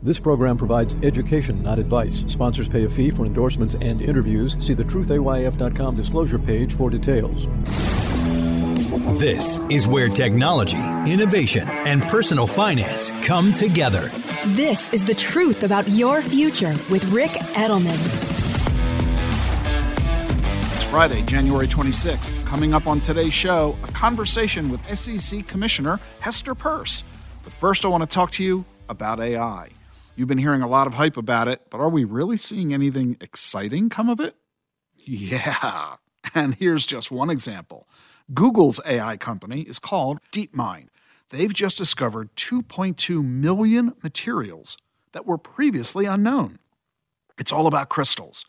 This program provides education, not advice. Sponsors pay a fee for endorsements and interviews. See the truthayf.com disclosure page for details. This is where technology, innovation, and personal finance come together. This is the truth about your future with Ric Edelman. It's Friday, January 26th. Coming up on today's show, a conversation with SEC Commissioner Hester Peirce. But first, I want to talk to you about AI. You've been hearing a lot of hype about it, but are we really seeing anything exciting come of it? Yeah. And here's just one example Google's AI company is called DeepMind. They've just discovered 2.2 million materials that were previously unknown. It's all about crystals.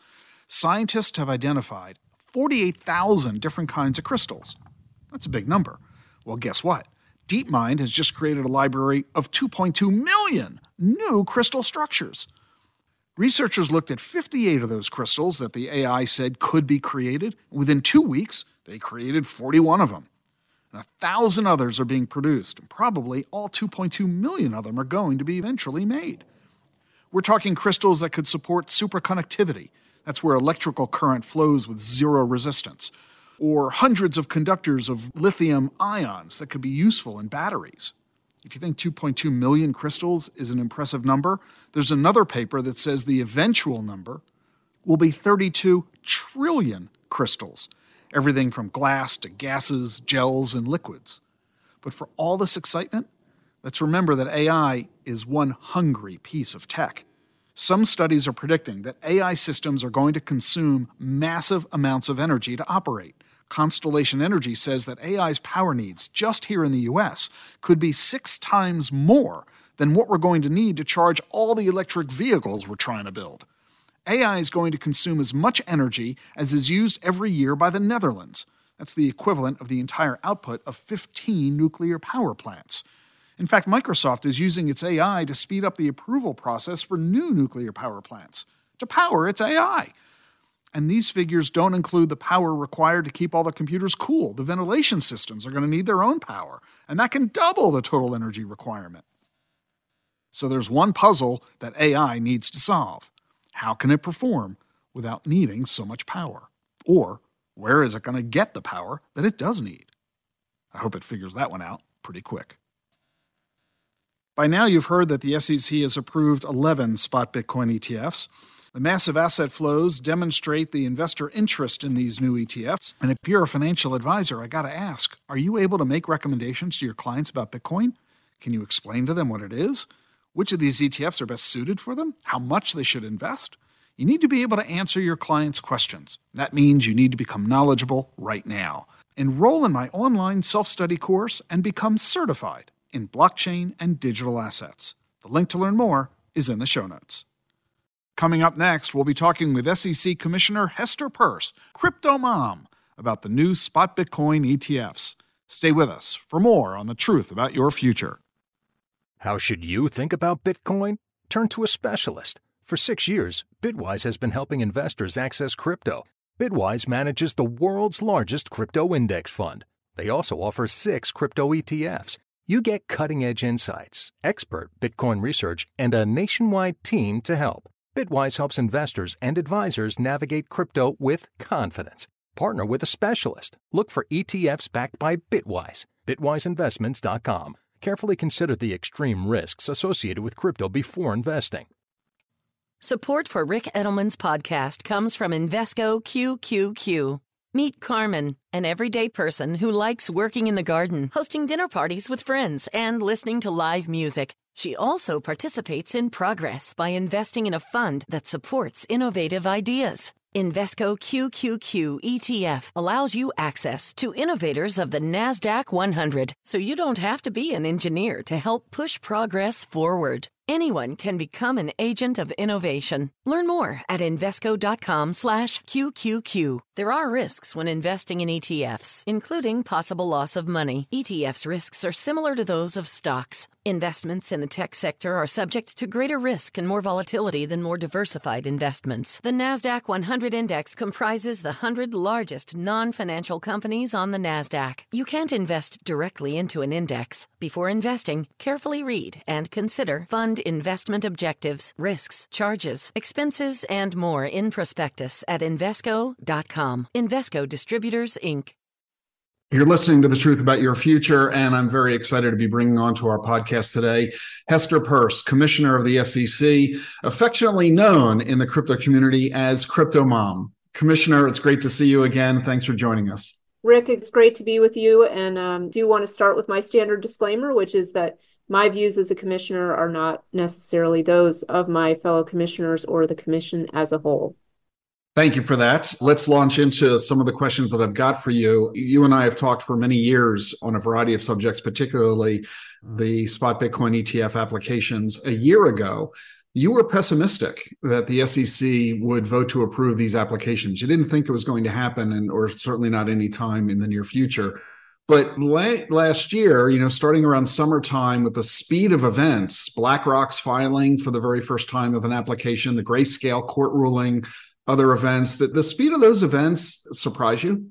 Scientists have identified 48,000 different kinds of crystals. That's a big number. Well, guess what? DeepMind has just created a library of 2.2 million new crystal structures. Researchers looked at 58 of those crystals that the AI said could be created. Within two weeks, they created 41 of them. And a thousand others are being produced, and probably all 2.2 million of them are going to be eventually made. We're talking crystals that could support superconductivity. That's where electrical current flows with zero resistance or hundreds of conductors of lithium ions that could be useful in batteries. If you think 2.2 million crystals is an impressive number, there's another paper that says the eventual number will be 32 trillion crystals, everything from glass to gases, gels, and liquids. But for all this excitement, let's remember that AI is one hungry piece of tech. Some studies are predicting that AI systems are going to consume massive amounts of energy to operate. Constellation Energy says that AI's power needs just here in the US could be six times more than what we're going to need to charge all the electric vehicles we're trying to build. AI is going to consume as much energy as is used every year by the Netherlands. That's the equivalent of the entire output of 15 nuclear power plants. In fact, Microsoft is using its AI to speed up the approval process for new nuclear power plants, to power its AI. And these figures don't include the power required to keep all the computers cool. The ventilation systems are going to need their own power, and that can double the total energy requirement. So there's one puzzle that AI needs to solve. How can it perform without needing so much power? Or where is it going to get the power that it does need? I hope it figures that one out pretty quick. By now, you've heard that the SEC has approved 11 spot Bitcoin ETFs. The massive asset flows demonstrate the investor interest in these new ETFs. And if you're a financial advisor, I got to ask are you able to make recommendations to your clients about Bitcoin? Can you explain to them what it is? Which of these ETFs are best suited for them? How much they should invest? You need to be able to answer your clients' questions. That means you need to become knowledgeable right now. Enroll in my online self study course and become certified in blockchain and digital assets. The link to learn more is in the show notes. Coming up next, we'll be talking with SEC Commissioner Hester Peirce, Crypto Mom, about the new spot Bitcoin ETFs. Stay with us for more on the truth about your future. How should you think about Bitcoin? Turn to a specialist. For six years, Bitwise has been helping investors access crypto. Bitwise manages the world's largest crypto index fund. They also offer six crypto ETFs. You get cutting edge insights, expert Bitcoin research, and a nationwide team to help. Bitwise helps investors and advisors navigate crypto with confidence. Partner with a specialist. Look for ETFs backed by Bitwise. BitwiseInvestments.com. Carefully consider the extreme risks associated with crypto before investing. Support for Ric Edelman's podcast comes from Invesco QQQ. Meet Carmen, an everyday person who likes working in the garden, hosting dinner parties with friends, and listening to live music. She also participates in progress by investing in a fund that supports innovative ideas. Invesco QQQ ETF allows you access to innovators of the NASDAQ 100, so you don't have to be an engineer to help push progress forward. Anyone can become an agent of innovation. Learn more at Invesco.com slash QQQ. There are risks when investing in ETFs, including possible loss of money. ETFs risks are similar to those of stocks. Investments in the tech sector are subject to greater risk and more volatility than more diversified investments. The NASDAQ 100 index comprises the 100 largest non-financial companies on the NASDAQ. You can't invest directly into an index. Before investing, carefully read and consider fund investment objectives, risks, charges, expenses, and more in prospectus at Invesco.com. Invesco Distributors, Inc. You're listening to The Truth About Your Future, and I'm very excited to be bringing on to our podcast today Hester Peirce, Commissioner of the SEC, affectionately known in the crypto community as Crypto Mom. Commissioner, it's great to see you again. Thanks for joining us. Ric, it's great to be with you, and um, do want to start with my standard disclaimer, which is that my views as a commissioner are not necessarily those of my fellow commissioners or the commission as a whole. Thank you for that. Let's launch into some of the questions that I've got for you. You and I have talked for many years on a variety of subjects, particularly the spot Bitcoin ETF applications. A year ago, you were pessimistic that the SEC would vote to approve these applications. You didn't think it was going to happen, and or certainly not any time in the near future. But last year, you know, starting around summertime with the speed of events, BlackRock's filing for the very first time of an application, the grayscale court ruling, other events that the speed of those events surprise you?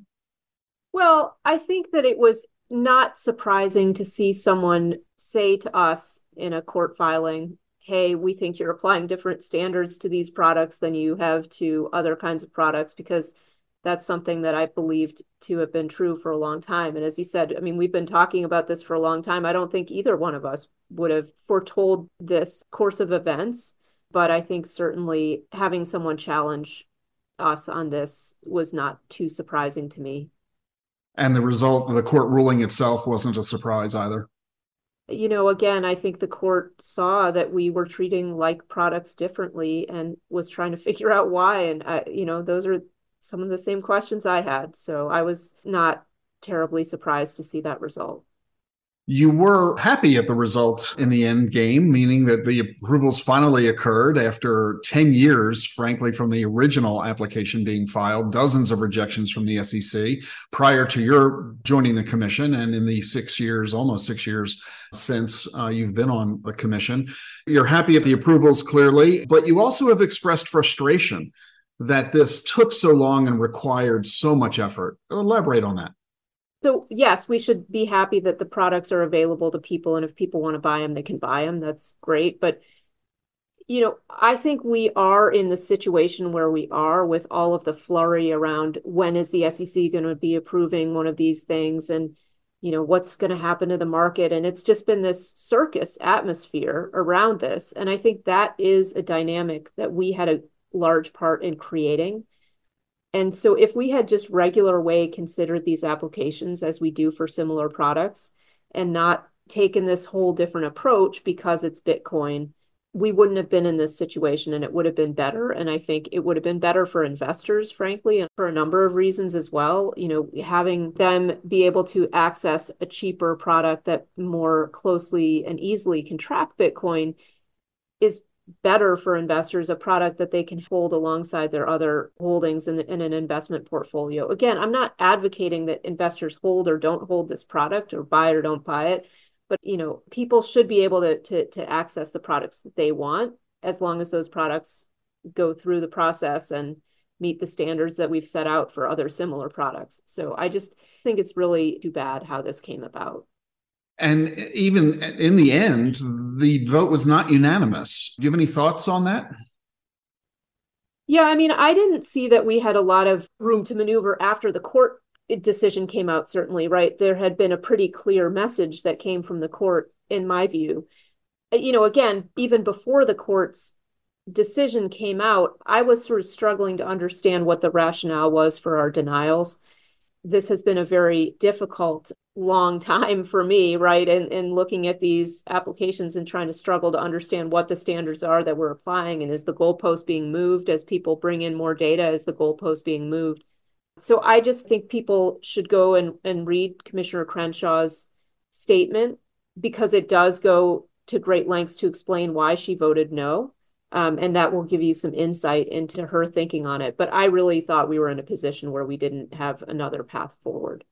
Well i think that it was not surprising to see someone say to us in a court filing hey we think you're applying different standards to these products than you have to other kinds of products because that's something that i believed to have been true for a long time and as you said i mean we've been talking about this for a long time i don't think either one of us would have foretold this course of events but I think certainly having someone challenge us on this was not too surprising to me. And the result, the court ruling itself wasn't a surprise either. You know, again, I think the court saw that we were treating like products differently and was trying to figure out why. And, I, you know, those are some of the same questions I had. So I was not terribly surprised to see that result you were happy at the results in the end game, meaning that the approvals finally occurred after 10 years, frankly, from the original application being filed, dozens of rejections from the SEC prior to your joining the commission, and in the six years, almost six years since uh, you've been on the commission. You're happy at the approvals, clearly, but you also have expressed frustration that this took so long and required so much effort. Elaborate on that. So yes, we should be happy that the products are available to people, and if people want to buy them, they can buy them. That's great. But you know, I think we are in the situation where we are with all of the flurry around when is the SEC going to be approving one of these things, and you know what's going to happen to the market, and it's just been this circus atmosphere around this, and I think that is a dynamic that we had a large part in creating and so if we had just regular way considered these applications as we do for similar products and not taken this whole different approach because it's Bitcoin, we wouldn't have been in this situation and it would have been better. And I think it would have been better for investors, frankly, and for a number of reasons as well. You know, having them be able to access a cheaper product that more closely and easily can track Bitcoin is better for investors a product that they can hold alongside their other holdings in, in, an investment portfolio. Again, I'm not advocating that investors hold or don't hold this product or buy it or don't buy it, but you know, people should be able to to, to access the products that they want as long as those products go through the process and meet the standards that we've set out for other similar products. So I just think it's really too bad how this came about. And even in the end, the vote was not unanimous. Do you have any thoughts on that? Yeah, I mean, I didn't see that we had a lot of room to maneuver after the court decision came out, certainly, right? There had been a pretty clear message that came from the court, in my view. Uh, you know, again, even before the court's decision came out, I was sort of struggling to understand what the rationale was for our denials this has been a very difficult long time for me right and in looking at these applications and trying to struggle to understand what the standards are that we're applying and is the goalpost being moved as people bring in more data is the goalpost being moved so i just think people should go and, and read commissioner crenshaw's statement because it does go to great lengths to explain why she voted no um, and that will give you some insight into her thinking on it. But I really thought we were in a position where we didn't have another path forward.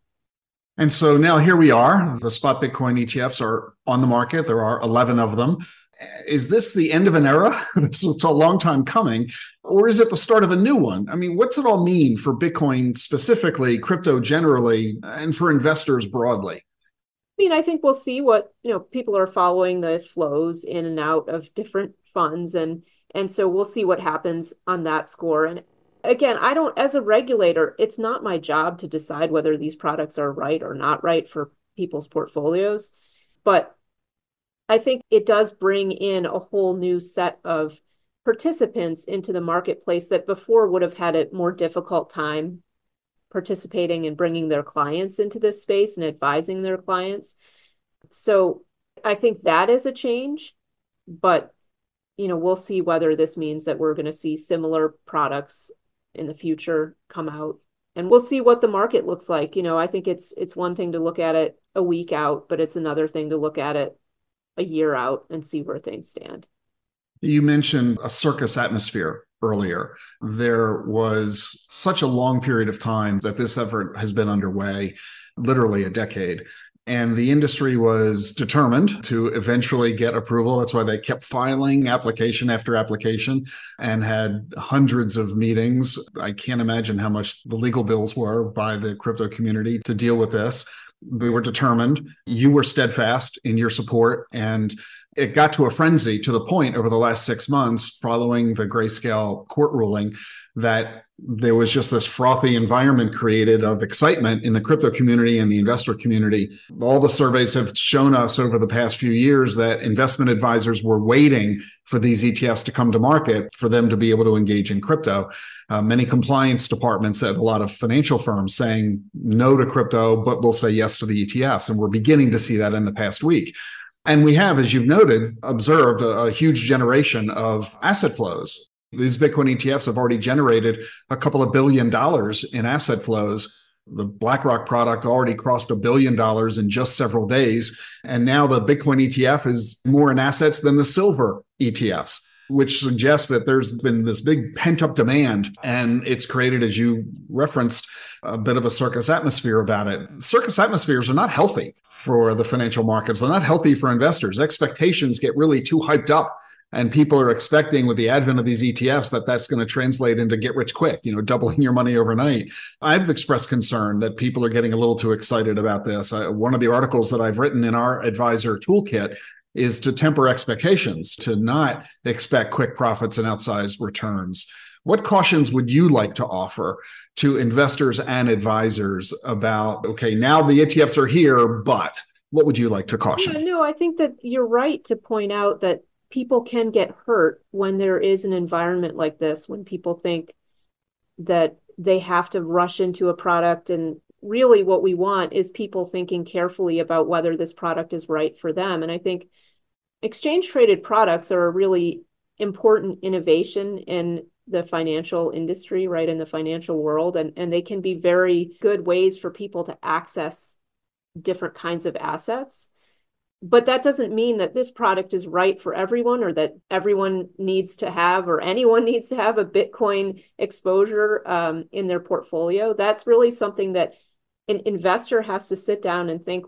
And so now here we are. The spot Bitcoin ETFs are on the market. There are 11 of them. Is this the end of an era? this was a long time coming. Or is it the start of a new one? I mean, what's it all mean for Bitcoin specifically, crypto generally, and for investors broadly? I mean, I think we'll see what, you know, people are following the flows in and out of different funds and and so we'll see what happens on that score. And again, I don't as a regulator, it's not my job to decide whether these products are right or not right for people's portfolios, but I think it does bring in a whole new set of participants into the marketplace that before would have had a more difficult time participating and bringing their clients into this space and advising their clients. So I think that is a change, but you know, we'll see whether this means that we're going to see similar products in the future come out and we'll see what the market looks like. You know, I think it's it's one thing to look at it a week out, but it's another thing to look at it a year out and see where things stand. You mentioned a circus atmosphere earlier. There was such a long period of time that this effort has been underway, literally a decade. And the industry was determined to eventually get approval. That's why they kept filing application after application and had hundreds of meetings. I can't imagine how much the legal bills were by the crypto community to deal with this. We were determined. You were steadfast in your support. And it got to a frenzy to the point over the last six months following the grayscale court ruling that there was just this frothy environment created of excitement in the crypto community and the investor community. All the surveys have shown us over the past few years that investment advisors were waiting for these ETFs to come to market for them to be able to engage in crypto. Uh, many compliance departments at a lot of financial firms saying no to crypto, but will say yes to the ETFs. And we're beginning to see that in the past week. And we have, as you've noted, observed a, a huge generation of asset flows these Bitcoin ETFs have already generated a couple of billion dollars in asset flows. The BlackRock product already crossed a billion dollars in just several days. And now the Bitcoin ETF is more in assets than the silver ETFs, which suggests that there's been this big pent up demand. And it's created, as you referenced, a bit of a circus atmosphere about it. Circus atmospheres are not healthy for the financial markets, they're not healthy for investors. Expectations get really too hyped up and people are expecting with the advent of these ETFs that that's going to translate into get rich quick, you know, doubling your money overnight. I've expressed concern that people are getting a little too excited about this. Uh, one of the articles that I've written in our advisor toolkit is to temper expectations, to not expect quick profits and outsized returns. What cautions would you like to offer to investors and advisors about, okay, now the ETFs are here, but what would you like to caution? Yeah, no, I think that you're right to point out that people can get hurt when there is an environment like this, when people think that they have to rush into a product. And really, what we want is people thinking carefully about whether this product is right for them. And I think exchange traded products are a really important innovation in the financial industry, right? In the financial world. And, and they can be very good ways for people to access different kinds of assets but that doesn't mean that this product is right for everyone or that everyone needs to have or anyone needs to have a bitcoin exposure um, in their portfolio. That's really something that an investor has to sit down and think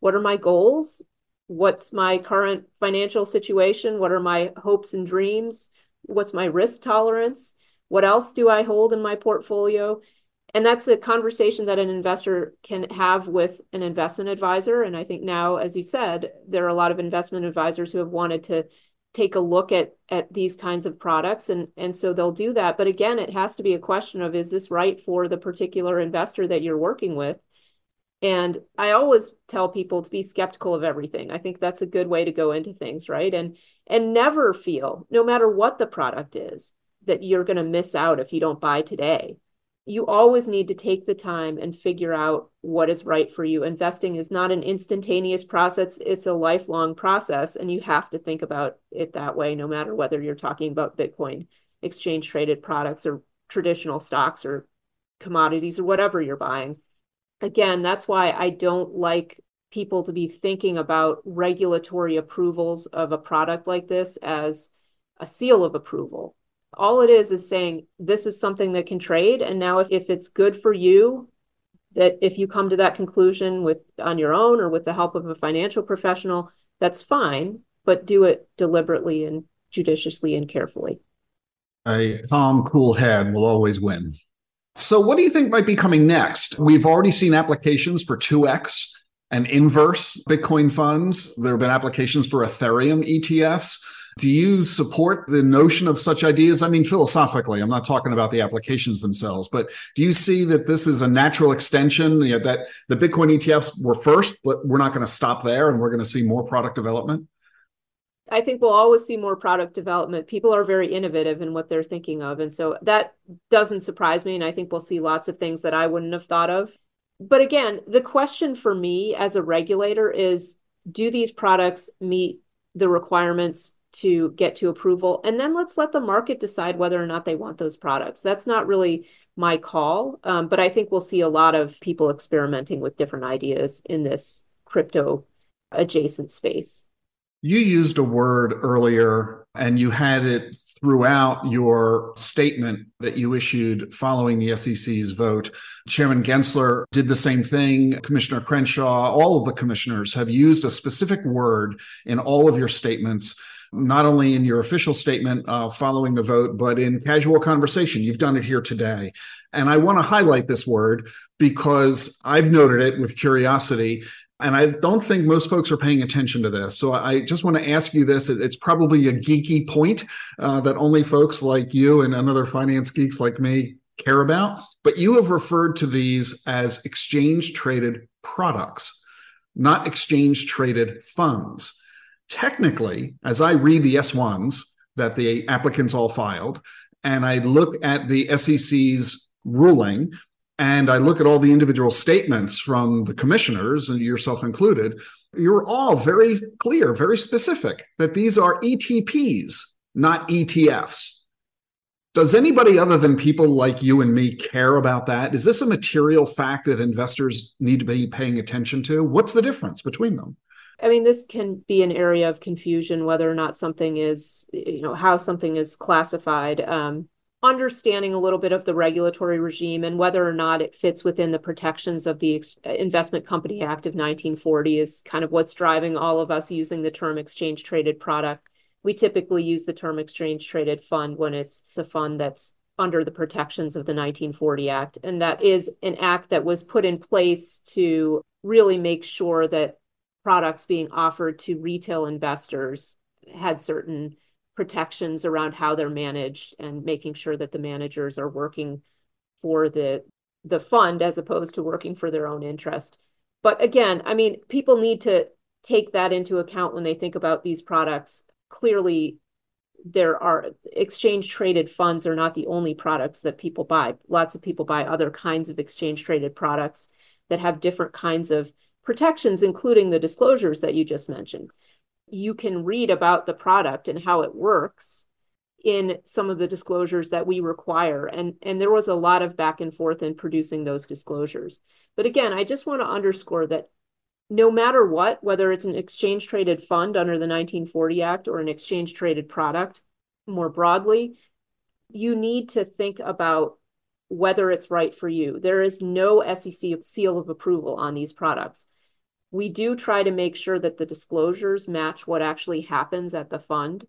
what are my goals? What's my current financial situation? What are my hopes and dreams? What's my risk tolerance? What else do i hold in my portfolio and that's a conversation that an investor can have with an investment advisor. And i think now as you said there are a lot of investment advisors who have wanted to take a look at at these kinds of products. And and so they'll do that. But again it has to be a question of is this right for the particular investor that you're working with? And i always tell people to be skeptical of everything. I think that's a good way to go into things right? And and never feel no matter what the product is that you're going to miss out if you don't buy today you always need to take the time and figure out what is right for you. Investing is not an instantaneous process, it's a lifelong process. And you have to think about it that way, no matter whether you're talking about Bitcoin, exchange traded products, or traditional stocks, or commodities, or whatever you're buying. Again, that's why I don't like people to be thinking about regulatory approvals of a product like this as a seal of approval all it is is saying this is something that can trade and now if, if it's good for you that if you come to that conclusion with on your own or with the help of a financial professional that's fine but do it deliberately and judiciously and carefully a calm cool head will always win so what do you think might be coming next we've already seen applications for 2x and inverse Bitcoin funds. There have been applications for Ethereum ETFs. Do you support the notion of such ideas? I mean, philosophically, I'm not talking about the applications themselves, but do you see that this is a natural extension? You know, that the Bitcoin ETFs were first, but we're not going to stop there and we're going to see more product development? I think we'll always see more product development. People are very innovative in what they're thinking of. And so that doesn't surprise me. And I think we'll see lots of things that I wouldn't have thought of. But again, the question for me as a regulator is do these products meet the requirements to get to approval? And then let's let the market decide whether or not they want those products. That's not really my call. Um, but I think we'll see a lot of people experimenting with different ideas in this crypto adjacent space. You used a word earlier and you had it throughout your statement that you issued following the SEC's vote. Chairman Gensler did the same thing. Commissioner Crenshaw, all of the commissioners have used a specific word in all of your statements not only in your official statement uh, following the vote, but in casual conversation. You've done it here today. And I want to highlight this word because I've noted it with curiosity. And I don't think most folks are paying attention to this. So I just want to ask you this. It's probably a geeky point uh, that only folks like you and other finance geeks like me care about. But you have referred to these as exchange traded products, not exchange traded funds. Technically, as I read the S1s that the applicants all filed, and I look at the SEC's ruling, and I look at all the individual statements from the commissioners, and yourself included, you're all very clear, very specific that these are ETPs, not ETFs. Does anybody other than people like you and me care about that? Is this a material fact that investors need to be paying attention to? What's the difference between them? I mean, this can be an area of confusion whether or not something is, you know, how something is classified. Um, understanding a little bit of the regulatory regime and whether or not it fits within the protections of the Investment Company Act of 1940 is kind of what's driving all of us using the term exchange traded product. We typically use the term exchange traded fund when it's a fund that's under the protections of the 1940 Act. And that is an act that was put in place to really make sure that products being offered to retail investors had certain protections around how they're managed and making sure that the managers are working for the the fund as opposed to working for their own interest. But again, I mean, people need to take that into account when they think about these products. Clearly, there are exchange traded funds are not the only products that people buy. Lots of people buy other kinds of exchange traded products that have different kinds of protections, including the disclosures that you just mentioned. You can read about the product and how it works in some of the disclosures that we require. And and there was a lot of back and forth in producing those disclosures. But again i just want to underscore that no matter what whether it's an exchange traded fund under the 1940 act or an exchange traded product more broadly you need to think about whether it's right for you. There is no sec seal of approval on these products we do try to make sure that the disclosures match what actually happens at the fund.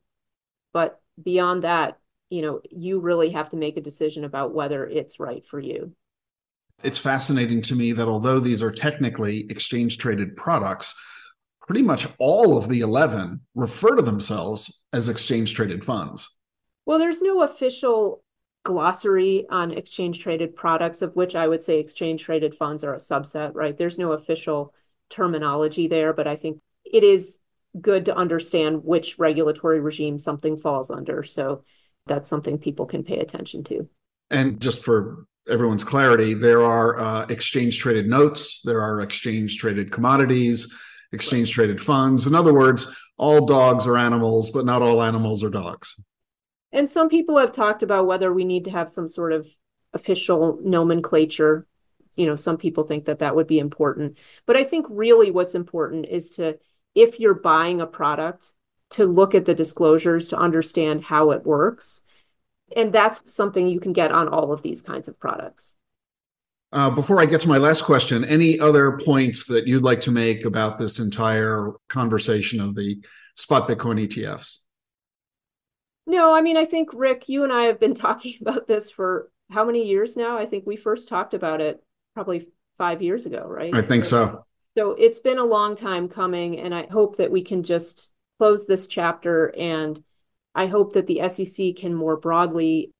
But beyond that, you know, you really have to make a decision about whether it's right for you. It's fascinating to me that although these are technically exchange traded products, pretty much all of the 11 refer to themselves as exchange traded funds. Well, there's no official glossary on exchange traded products, of which I would say exchange traded funds are a subset, right? There's no official terminology there, but I think it is good to understand which regulatory regime something falls under. So that's something people can pay attention to. And just for everyone's clarity, there are uh, exchange traded notes, there are exchange traded commodities, exchange traded funds. In other words, all dogs are animals, but not all animals are dogs. And some people have talked about whether we need to have some sort of official nomenclature you know some people think that that would be important but i think really what's important is to if you're buying a product to look at the disclosures to understand how it works and that's something you can get on all of these kinds of products uh, before I get to my last question, any other points that you'd like to make about this entire conversation of the spot Bitcoin ETFs? No, I mean, I think, Ric, you and I have been talking about this for how many years now? I think we first talked about it probably five years ago, right? I think so. So it's been a long time coming, and I hope that we can just close this chapter. And I hope that the SEC can more broadly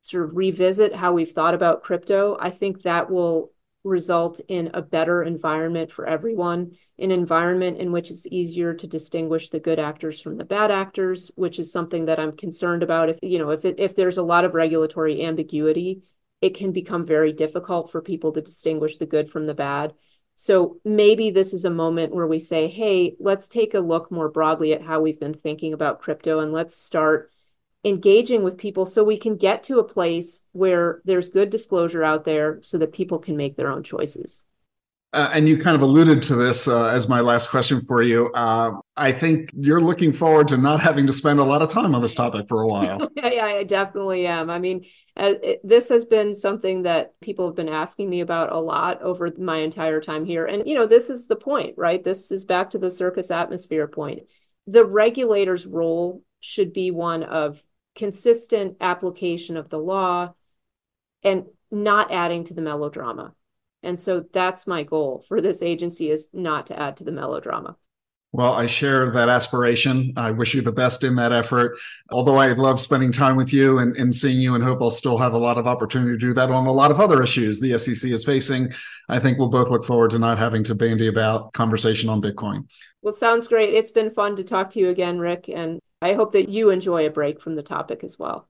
sort of revisit how we've thought about crypto. I think that will result in a better environment for everyone, an environment in which it's easier to distinguish the good actors from the bad actors, which is something that I'm concerned about. If you know, if it, if there's a lot of regulatory ambiguity, it can become very difficult for people to distinguish the good from the bad. So maybe this is a moment where we say, hey, let's take a look more broadly at how we've been thinking about crypto and let's start engaging with people so we can get to a place where there's good disclosure out there so that people can make their own choices. Uh, and you kind of alluded to this uh, as my last question for you. Uh, I think you're looking forward to not having to spend a lot of time on this topic for a while. yeah, I definitely am. I mean, uh, it, this has been something that people have been asking me about a lot over my entire time here. And, you know, this is the point, right? This is back to the circus atmosphere point. The regulator's role should be one of consistent application of the law and not adding to the melodrama. And so that's my goal for this agency is not to add to the melodrama. Well, I share that aspiration. I wish you the best in that effort. Although I love spending time with you and, and seeing you and hope I'll still have a lot of opportunity to do that on a lot of other issues the SEC is facing. I think we'll both look forward to not having to bandy about conversation on Bitcoin. Well, sounds great. It's been fun to talk to you again, Ric. And I hope that you enjoy a break from the topic as well.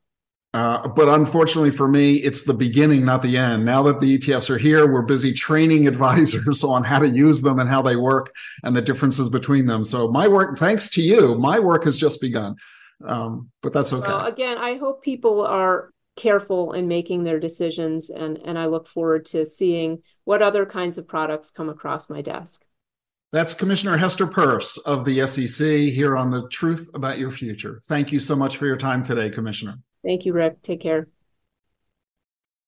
Uh, but unfortunately for me, it's the beginning, not the end. Now that the ETFs are here, we're busy training advisors on how to use them and how they work and the differences between them. So my work, thanks to you, my work has just begun. Um, but that's okay. Well, again, I hope people are careful in making their decisions, and and I look forward to seeing what other kinds of products come across my desk. That's Commissioner Hester Peirce of the SEC here on the Truth About Your Future. Thank you so much for your time today, Commissioner. Thank you, Ric. Take care.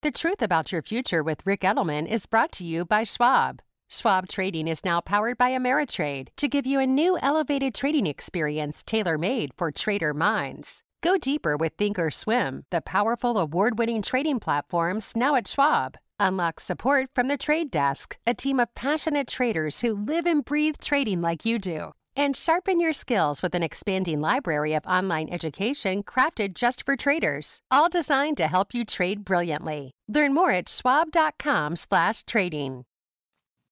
The Truth About Your Future with Ric Edelman is brought to you by Schwab. Schwab Trading is now powered by Ameritrade to give you a new elevated trading experience tailor made for trader minds. Go deeper with Thinkorswim, the powerful award winning trading platforms now at Schwab. Unlock support from the Trade Desk, a team of passionate traders who live and breathe trading like you do. And sharpen your skills with an expanding library of online education crafted just for traders, all designed to help you trade brilliantly. Learn more at schwab.com/trading.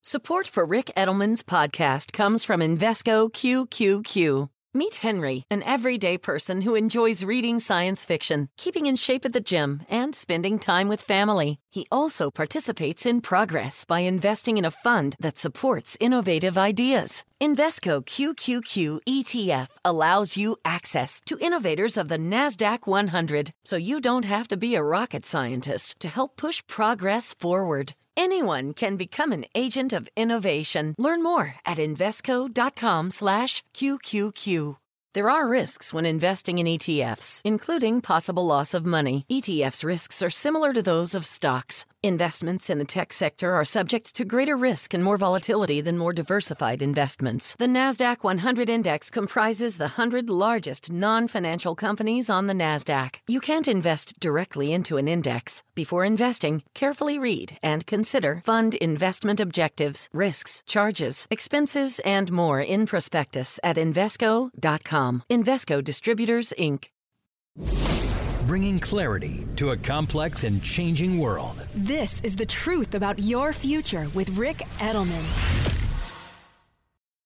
Support for Ric Edelman's podcast comes from Invesco QQQ. Meet Henry, an everyday person who enjoys reading science fiction, keeping in shape at the gym, and spending time with family. He also participates in progress by investing in a fund that supports innovative ideas. Invesco QQQ ETF allows you access to innovators of the NASDAQ 100, so you don't have to be a rocket scientist to help push progress forward. Anyone can become an agent of innovation. Learn more at Invesco.com/QQQ. There are risks when investing in ETFs, including possible loss of money. ETFs' risks are similar to those of stocks. Investments in the tech sector are subject to greater risk and more volatility than more diversified investments. The NASDAQ 100 Index comprises the 100 largest non financial companies on the NASDAQ. You can't invest directly into an index. Before investing, carefully read and consider fund investment objectives, risks, charges, expenses, and more in prospectus at Invesco.com. Invesco Distributors, Inc. Bringing clarity to a complex and changing world. This is the truth about your future with Ric Edelman.